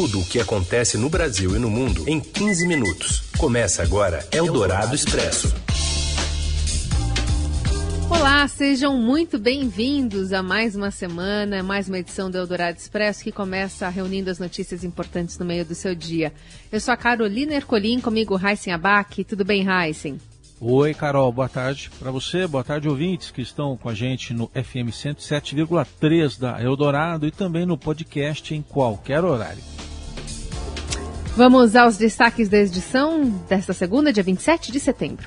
Tudo o que acontece no Brasil e no mundo em 15 minutos. Começa agora Eldorado Expresso. Olá, sejam muito bem-vindos a mais uma semana, mais uma edição do Eldorado Expresso que começa reunindo as notícias importantes no meio do seu dia. Eu sou a Carolina Ercolim, comigo Heisen Abac. Tudo bem, Heisen? Oi, Carol, boa tarde para você, boa tarde, ouvintes que estão com a gente no FM 107,3 da Eldorado e também no podcast em qualquer horário. Vamos aos destaques da edição desta segunda, dia 27 de setembro.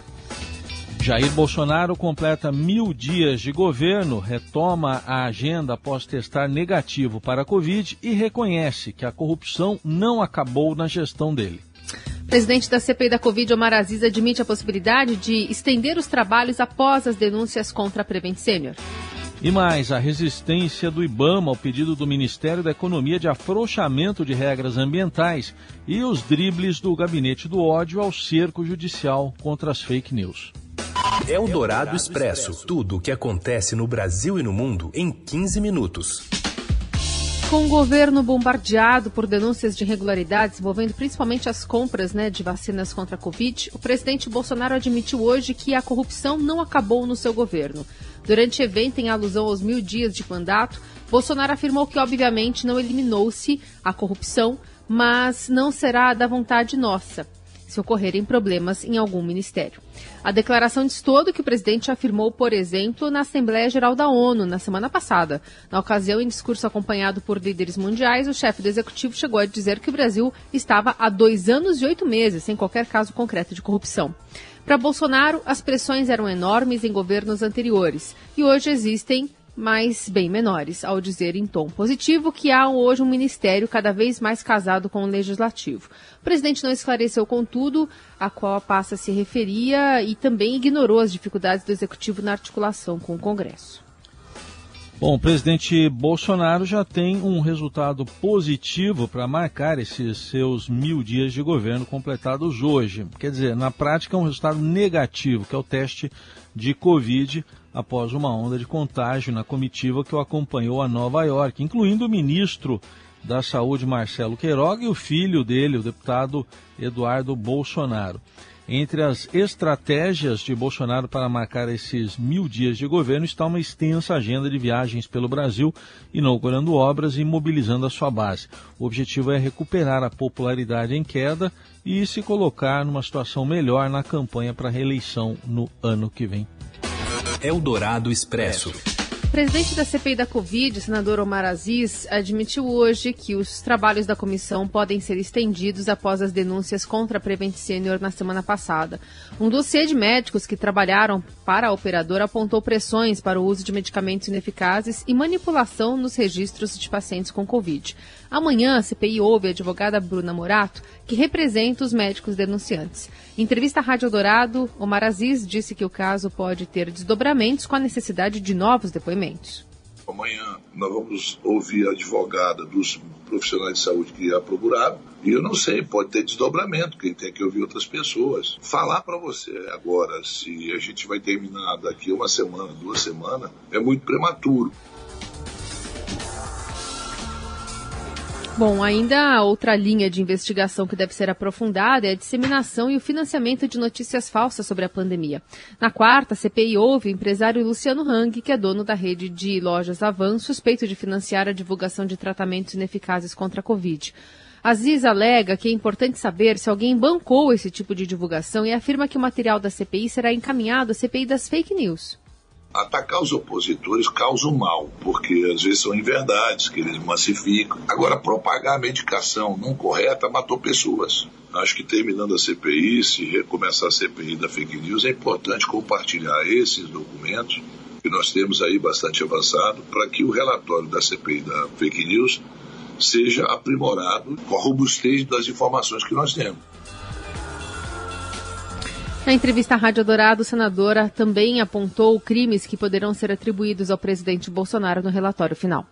Jair Bolsonaro completa mil dias de governo, retoma a agenda após testar negativo para a Covid e reconhece que a corrupção não acabou na gestão dele. Presidente da CPI da Covid, Omar Aziz, admite a possibilidade de estender os trabalhos após as denúncias contra a Prevent Senior. E mais, a resistência do IBAMA ao pedido do Ministério da Economia de afrouxamento de regras ambientais e os dribles do gabinete do ódio ao cerco judicial contra as fake news. É o Dourado Expresso. Tudo o que acontece no Brasil e no mundo em 15 minutos. Com o governo bombardeado por denúncias de irregularidades envolvendo principalmente as compras né, de vacinas contra a Covid, o presidente Bolsonaro admitiu hoje que a corrupção não acabou no seu governo. Durante evento em alusão aos mil dias de mandato, Bolsonaro afirmou que, obviamente, não eliminou-se a corrupção, mas não será da vontade nossa se ocorrerem problemas em algum ministério. A declaração diz todo que o presidente afirmou, por exemplo, na Assembleia Geral da ONU na semana passada. Na ocasião, em discurso acompanhado por líderes mundiais, o chefe do executivo chegou a dizer que o Brasil estava há dois anos e oito meses sem qualquer caso concreto de corrupção. Para Bolsonaro, as pressões eram enormes em governos anteriores e hoje existem mas bem menores, ao dizer em tom positivo que há hoje um ministério cada vez mais casado com o legislativo. O presidente não esclareceu, contudo, a qual a pasta se referia e também ignorou as dificuldades do executivo na articulação com o Congresso. Bom, o presidente Bolsonaro já tem um resultado positivo para marcar esses seus mil dias de governo completados hoje. Quer dizer, na prática, é um resultado negativo, que é o teste de Covid após uma onda de contágio na comitiva que o acompanhou a Nova York, incluindo o ministro da Saúde, Marcelo Queiroga, e o filho dele, o deputado Eduardo Bolsonaro. Entre as estratégias de Bolsonaro para marcar esses mil dias de governo está uma extensa agenda de viagens pelo Brasil, inaugurando obras e mobilizando a sua base. O objetivo é recuperar a popularidade em queda e se colocar numa situação melhor na campanha para a reeleição no ano que vem. Eldorado Expresso. Presidente da CPI da Covid, senador Omar Aziz, admitiu hoje que os trabalhos da comissão podem ser estendidos após as denúncias contra a Prevent Senior na semana passada. Um dossiê de médicos que trabalharam para a operadora apontou pressões para o uso de medicamentos ineficazes e manipulação nos registros de pacientes com Covid. Amanhã, a CPI ouve a advogada Bruna Morato, que representa os médicos denunciantes. Em entrevista à Rádio Dourado, Omar Aziz disse que o caso pode ter desdobramentos com a necessidade de novos depoimentos. Amanhã nós vamos ouvir a advogada dos profissionais de saúde que é procurado. E eu não sei, pode ter desdobramento, quem tem que ouvir outras pessoas. Falar para você agora se a gente vai terminar daqui uma semana, duas semanas, é muito prematuro. Bom, ainda outra linha de investigação que deve ser aprofundada é a disseminação e o financiamento de notícias falsas sobre a pandemia. Na quarta, a CPI houve o empresário Luciano Hang, que é dono da rede de lojas Avan, suspeito de financiar a divulgação de tratamentos ineficazes contra a Covid. Aziz alega que é importante saber se alguém bancou esse tipo de divulgação e afirma que o material da CPI será encaminhado à CPI das fake news atacar os opositores causa um mal, porque às vezes são inverdades que eles massificam. Agora, propagar a medicação não correta matou pessoas. Acho que terminando a CPI, se recomeçar a CPI da fake news, é importante compartilhar esses documentos que nós temos aí bastante avançado para que o relatório da CPI da fake news seja aprimorado com a robustez das informações que nós temos. Na entrevista à Rádio Dourado, senadora também apontou crimes que poderão ser atribuídos ao presidente Bolsonaro no relatório final.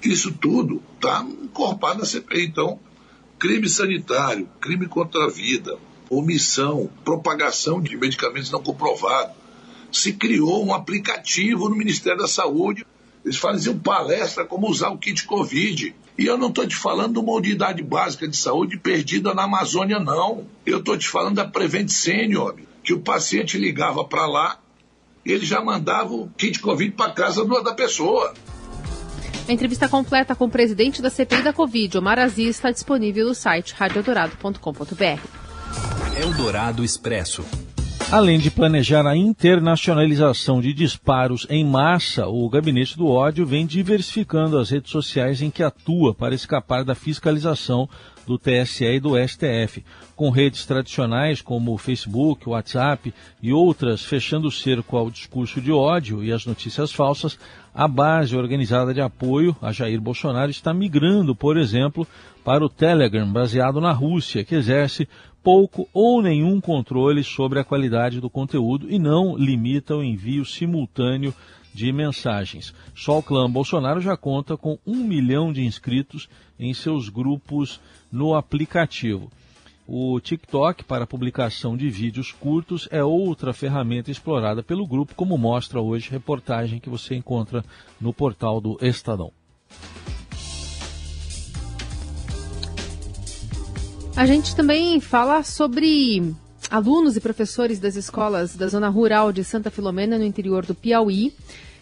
Isso tudo está encorpado na CPI. Então, crime sanitário, crime contra a vida, omissão, propagação de medicamentos não comprovados. Se criou um aplicativo no Ministério da Saúde. Eles faziam palestra como usar o kit Covid. E eu não estou te falando de uma unidade básica de saúde perdida na Amazônia, não. Eu estou te falando da Prevent Senior, que o paciente ligava para lá, ele já mandava o kit Covid para casa da pessoa. A entrevista completa com o presidente da CPI da Covid, Omar Aziz, está disponível no site radiodorado.com.br. Eldorado Expresso. Além de planejar a internacionalização de disparos em massa, o Gabinete do Ódio vem diversificando as redes sociais em que atua para escapar da fiscalização do TSE e do STF, com redes tradicionais como o Facebook, o WhatsApp e outras fechando o cerco ao discurso de ódio e às notícias falsas, a base organizada de apoio a Jair Bolsonaro está migrando, por exemplo, para o Telegram, baseado na Rússia, que exerce pouco ou nenhum controle sobre a qualidade do conteúdo e não limita o envio simultâneo de mensagens. Só o clã Bolsonaro já conta com um milhão de inscritos em seus grupos no aplicativo. O TikTok para publicação de vídeos curtos é outra ferramenta explorada pelo grupo, como mostra hoje reportagem que você encontra no portal do Estadão. A gente também fala sobre alunos e professores das escolas da zona rural de Santa Filomena, no interior do Piauí,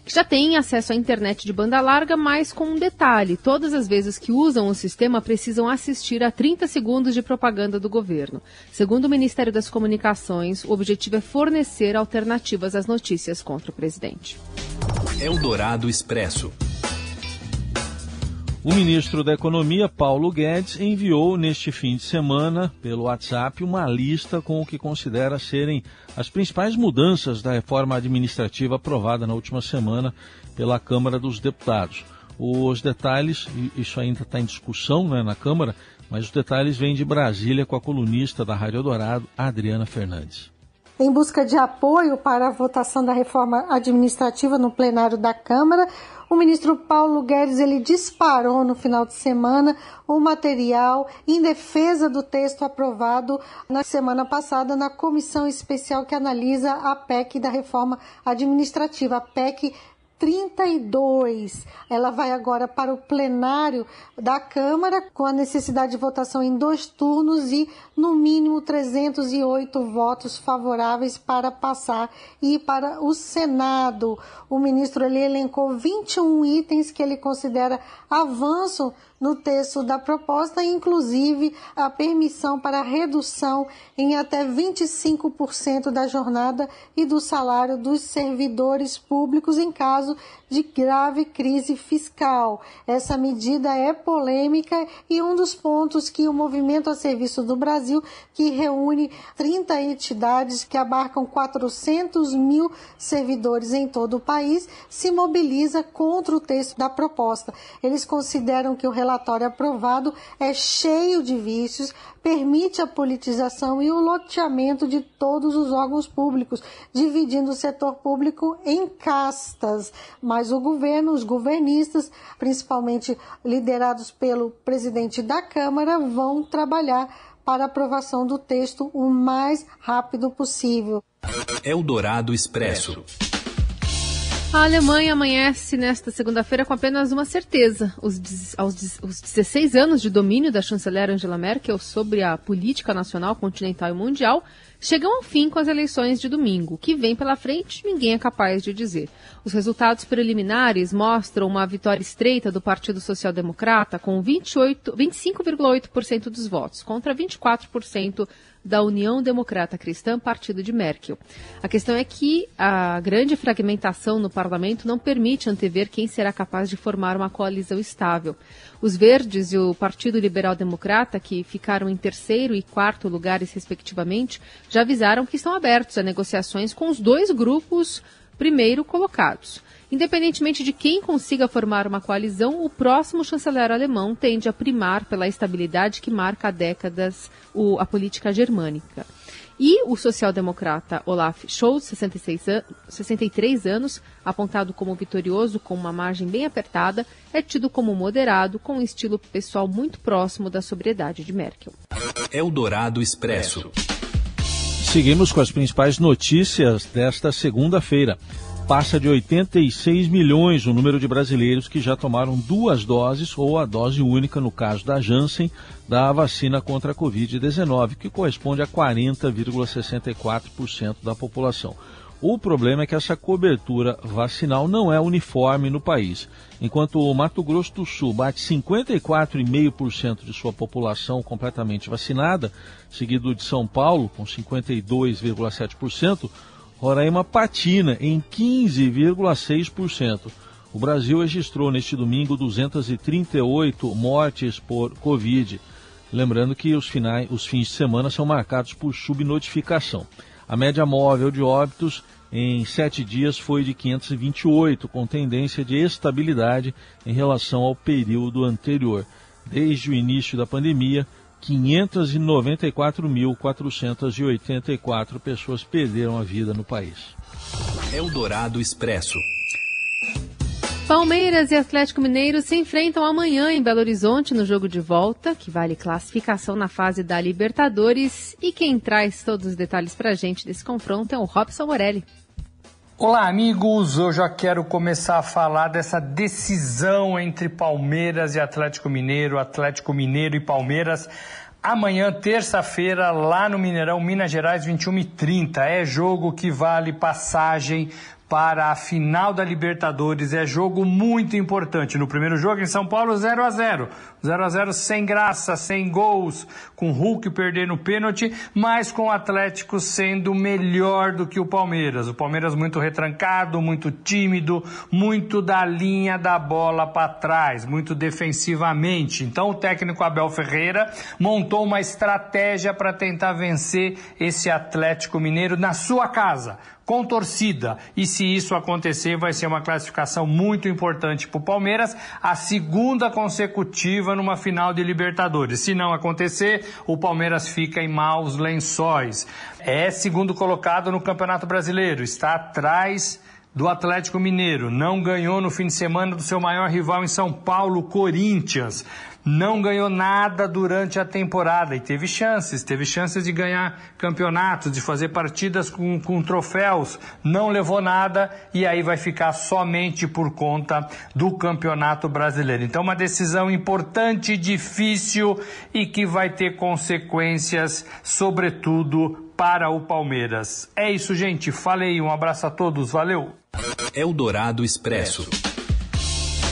que já têm acesso à internet de banda larga, mas com um detalhe: todas as vezes que usam o sistema precisam assistir a 30 segundos de propaganda do governo. Segundo o Ministério das Comunicações, o objetivo é fornecer alternativas às notícias contra o presidente. Eldorado Expresso. O ministro da Economia, Paulo Guedes, enviou neste fim de semana, pelo WhatsApp, uma lista com o que considera serem as principais mudanças da reforma administrativa aprovada na última semana pela Câmara dos Deputados. Os detalhes, isso ainda está em discussão né, na Câmara, mas os detalhes vêm de Brasília com a colunista da Rádio Dourado, Adriana Fernandes. Em busca de apoio para a votação da reforma administrativa no plenário da Câmara, o ministro Paulo Guedes ele disparou no final de semana o material em defesa do texto aprovado na semana passada na comissão especial que analisa a PEC da reforma administrativa, a PEC 32. Ela vai agora para o plenário da Câmara com a necessidade de votação em dois turnos e no mínimo 308 votos favoráveis para passar e para o Senado. O ministro ele elencou 21 itens que ele considera avanço no texto da proposta, inclusive a permissão para redução em até 25% da jornada e do salário dos servidores públicos em caso de grave crise fiscal. Essa medida é polêmica e um dos pontos que o Movimento a Serviço do Brasil, que reúne 30 entidades que abarcam 400 mil servidores em todo o país, se mobiliza contra o texto da proposta. Eles consideram que o relatório aprovado é cheio de vícios, permite a politização e o loteamento de todos os órgãos públicos, dividindo o setor público em castas. Mas o governo, os governistas, principalmente liderados pelo presidente da Câmara, vão trabalhar para a aprovação do texto o mais rápido possível. Eldorado Expresso. A Alemanha amanhece nesta segunda-feira com apenas uma certeza: os, aos, os 16 anos de domínio da chanceler Angela Merkel sobre a política nacional, continental e mundial chegam ao fim com as eleições de domingo. Que vem pela frente, ninguém é capaz de dizer. Os resultados preliminares mostram uma vitória estreita do Partido Social Democrata, com 25,8% dos votos, contra 24% da União Democrata Cristã, partido de Merkel. A questão é que a grande fragmentação no parlamento não permite antever quem será capaz de formar uma coalizão estável. Os Verdes e o Partido Liberal Democrata, que ficaram em terceiro e quarto lugares, respectivamente, já avisaram que estão abertos a negociações com os dois grupos primeiro colocados. Independentemente de quem consiga formar uma coalizão, o próximo chanceler alemão tende a primar pela estabilidade que marca há décadas o, a política germânica. E o social-democrata Olaf Scholz, 66 an 63 anos, apontado como vitorioso com uma margem bem apertada, é tido como moderado, com um estilo pessoal muito próximo da sobriedade de Merkel. Eldorado Expresso. Seguimos com as principais notícias desta segunda-feira. passa de 86 milhões o número de brasileiros que já tomaram duas doses ou a dose única, no caso da Janssen, da vacina contra a Covid-19, que corresponde a 40,64% da população. O problema é que essa cobertura vacinal não é uniforme no país. Enquanto o Mato Grosso do Sul bate 54,5% de sua população completamente vacinada, seguido de São Paulo, com 52,7%, Roraima patina em 15,6%. O Brasil registrou neste domingo 238 mortes por Covid. Lembrando que os, finais, os fins de semana são marcados por subnotificação. A média móvel de óbitos em sete dias foi de 528, com tendência de estabilidade em relação ao período anterior. Desde o início da pandemia, 594.484 pessoas perderam a vida no país. Eldorado Expresso. Palmeiras e Atlético Mineiro se enfrentam amanhã em Belo Horizonte no jogo de volta, que vale classificação na fase da Libertadores. E quem traz todos os detalhes para a gente desse confronto é o Robson Morelli. Olá, amigos. Eu já quero começar a falar dessa decisão entre Palmeiras e Atlético Mineiro, Atlético Mineiro e Palmeiras. Amanhã, terça-feira, lá no Mineirão, Minas Gerais, 21 h 30. É jogo que vale passagem para a final da Libertadores. É jogo muito importante. No primeiro jogo em São Paulo, 0 a 0 0 a 0 sem graça, sem gols, com Hulk perdendo pênalti, mas com o Atlético sendo melhor do que o Palmeiras. O Palmeiras muito retrancado, muito tímido, muito da linha da bola para trás, muito defensivamente. Então o técnico Abel Ferreira montou uma estratégia para tentar vencer esse Atlético Mineiro na sua casa com torcida. E se isso acontecer, vai ser uma classificação muito importante para o Palmeiras, a segunda consecutiva numa final de Libertadores. Se não acontecer, o Palmeiras fica em maus lençóis. É segundo colocado no Campeonato Brasileiro, está atrás do Atlético Mineiro. Não ganhou no fim de semana do seu maior rival em São Paulo, Corinthians não ganhou nada durante a temporada e teve chances, teve chances de ganhar campeonatos, de fazer partidas com, com troféus, não levou nada e aí vai ficar somente por conta do campeonato brasileiro. Então, uma decisão importante, difícil e que vai ter consequências, sobretudo para o Palmeiras. É isso, gente. Falei, um abraço a todos, valeu. Eldorado Expresso.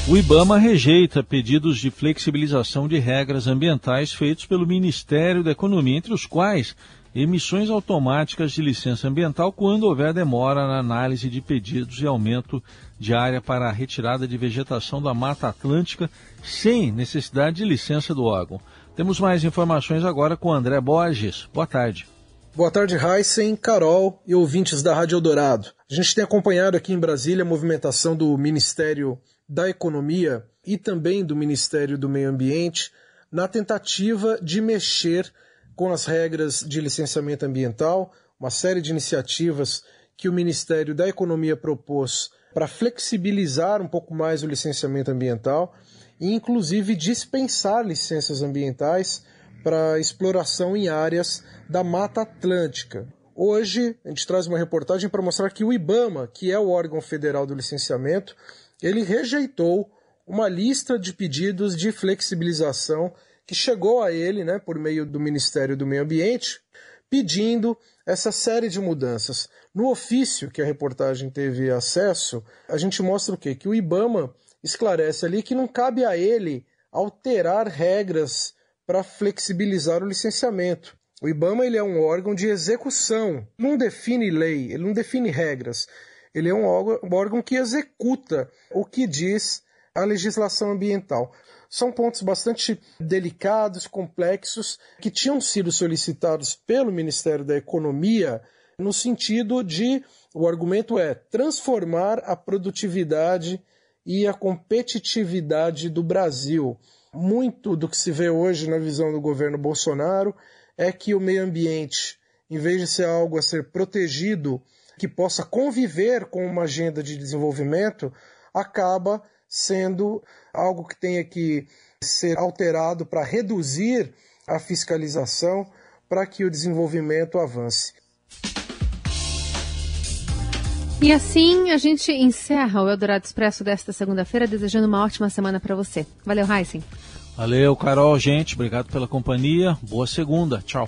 O IBAMA rejeita pedidos de flexibilização de regras ambientais feitos pelo Ministério da Economia, entre os quais emissões automáticas de licença ambiental quando houver demora na análise de pedidos e aumento de área para a retirada de vegetação da Mata Atlântica sem necessidade de licença do órgão. Temos mais informações agora com André Borges. Boa tarde. Boa tarde, Heisen, Carol e ouvintes da Rádio Eldorado. A gente tem acompanhado aqui em Brasília a movimentação do Ministério da Economia e também do Ministério do Meio Ambiente na tentativa de mexer com as regras de licenciamento ambiental, uma série de iniciativas que o Ministério da Economia propôs para flexibilizar um pouco mais o licenciamento ambiental e, inclusive, dispensar licenças ambientais para exploração em áreas da Mata Atlântica. Hoje, a gente traz uma reportagem para mostrar que o IBAMA, que é o órgão federal do licenciamento, ele rejeitou uma lista de pedidos de flexibilização que chegou a ele, né, por meio do Ministério do Meio Ambiente, pedindo essa série de mudanças. No ofício que a reportagem teve acesso, a gente mostra o quê? Que o IBAMA esclarece ali que não cabe a ele alterar regras para flexibilizar o licenciamento. O IBAMA ele é um órgão de execução, não define lei, ele não define regras. Ele é um órgão, que executa o que diz a legislação ambiental. São pontos bastante delicados, complexos, que tinham sido solicitados pelo Ministério da Economia no sentido de o argumento é transformar a produtividade e a competitividade do Brasil. Muito do que se vê hoje na visão do governo Bolsonaro é que o meio ambiente, em vez de ser algo a ser protegido que possa conviver com uma agenda de desenvolvimento, acaba sendo algo que tenha que ser alterado para reduzir a fiscalização para que o desenvolvimento avance. E assim a gente encerra o Eldorado Expresso desta segunda-feira, desejando uma ótima semana para você. Valeu, Heisen. Valeu, Carol, gente. Obrigado pela companhia. Boa segunda. Tchau.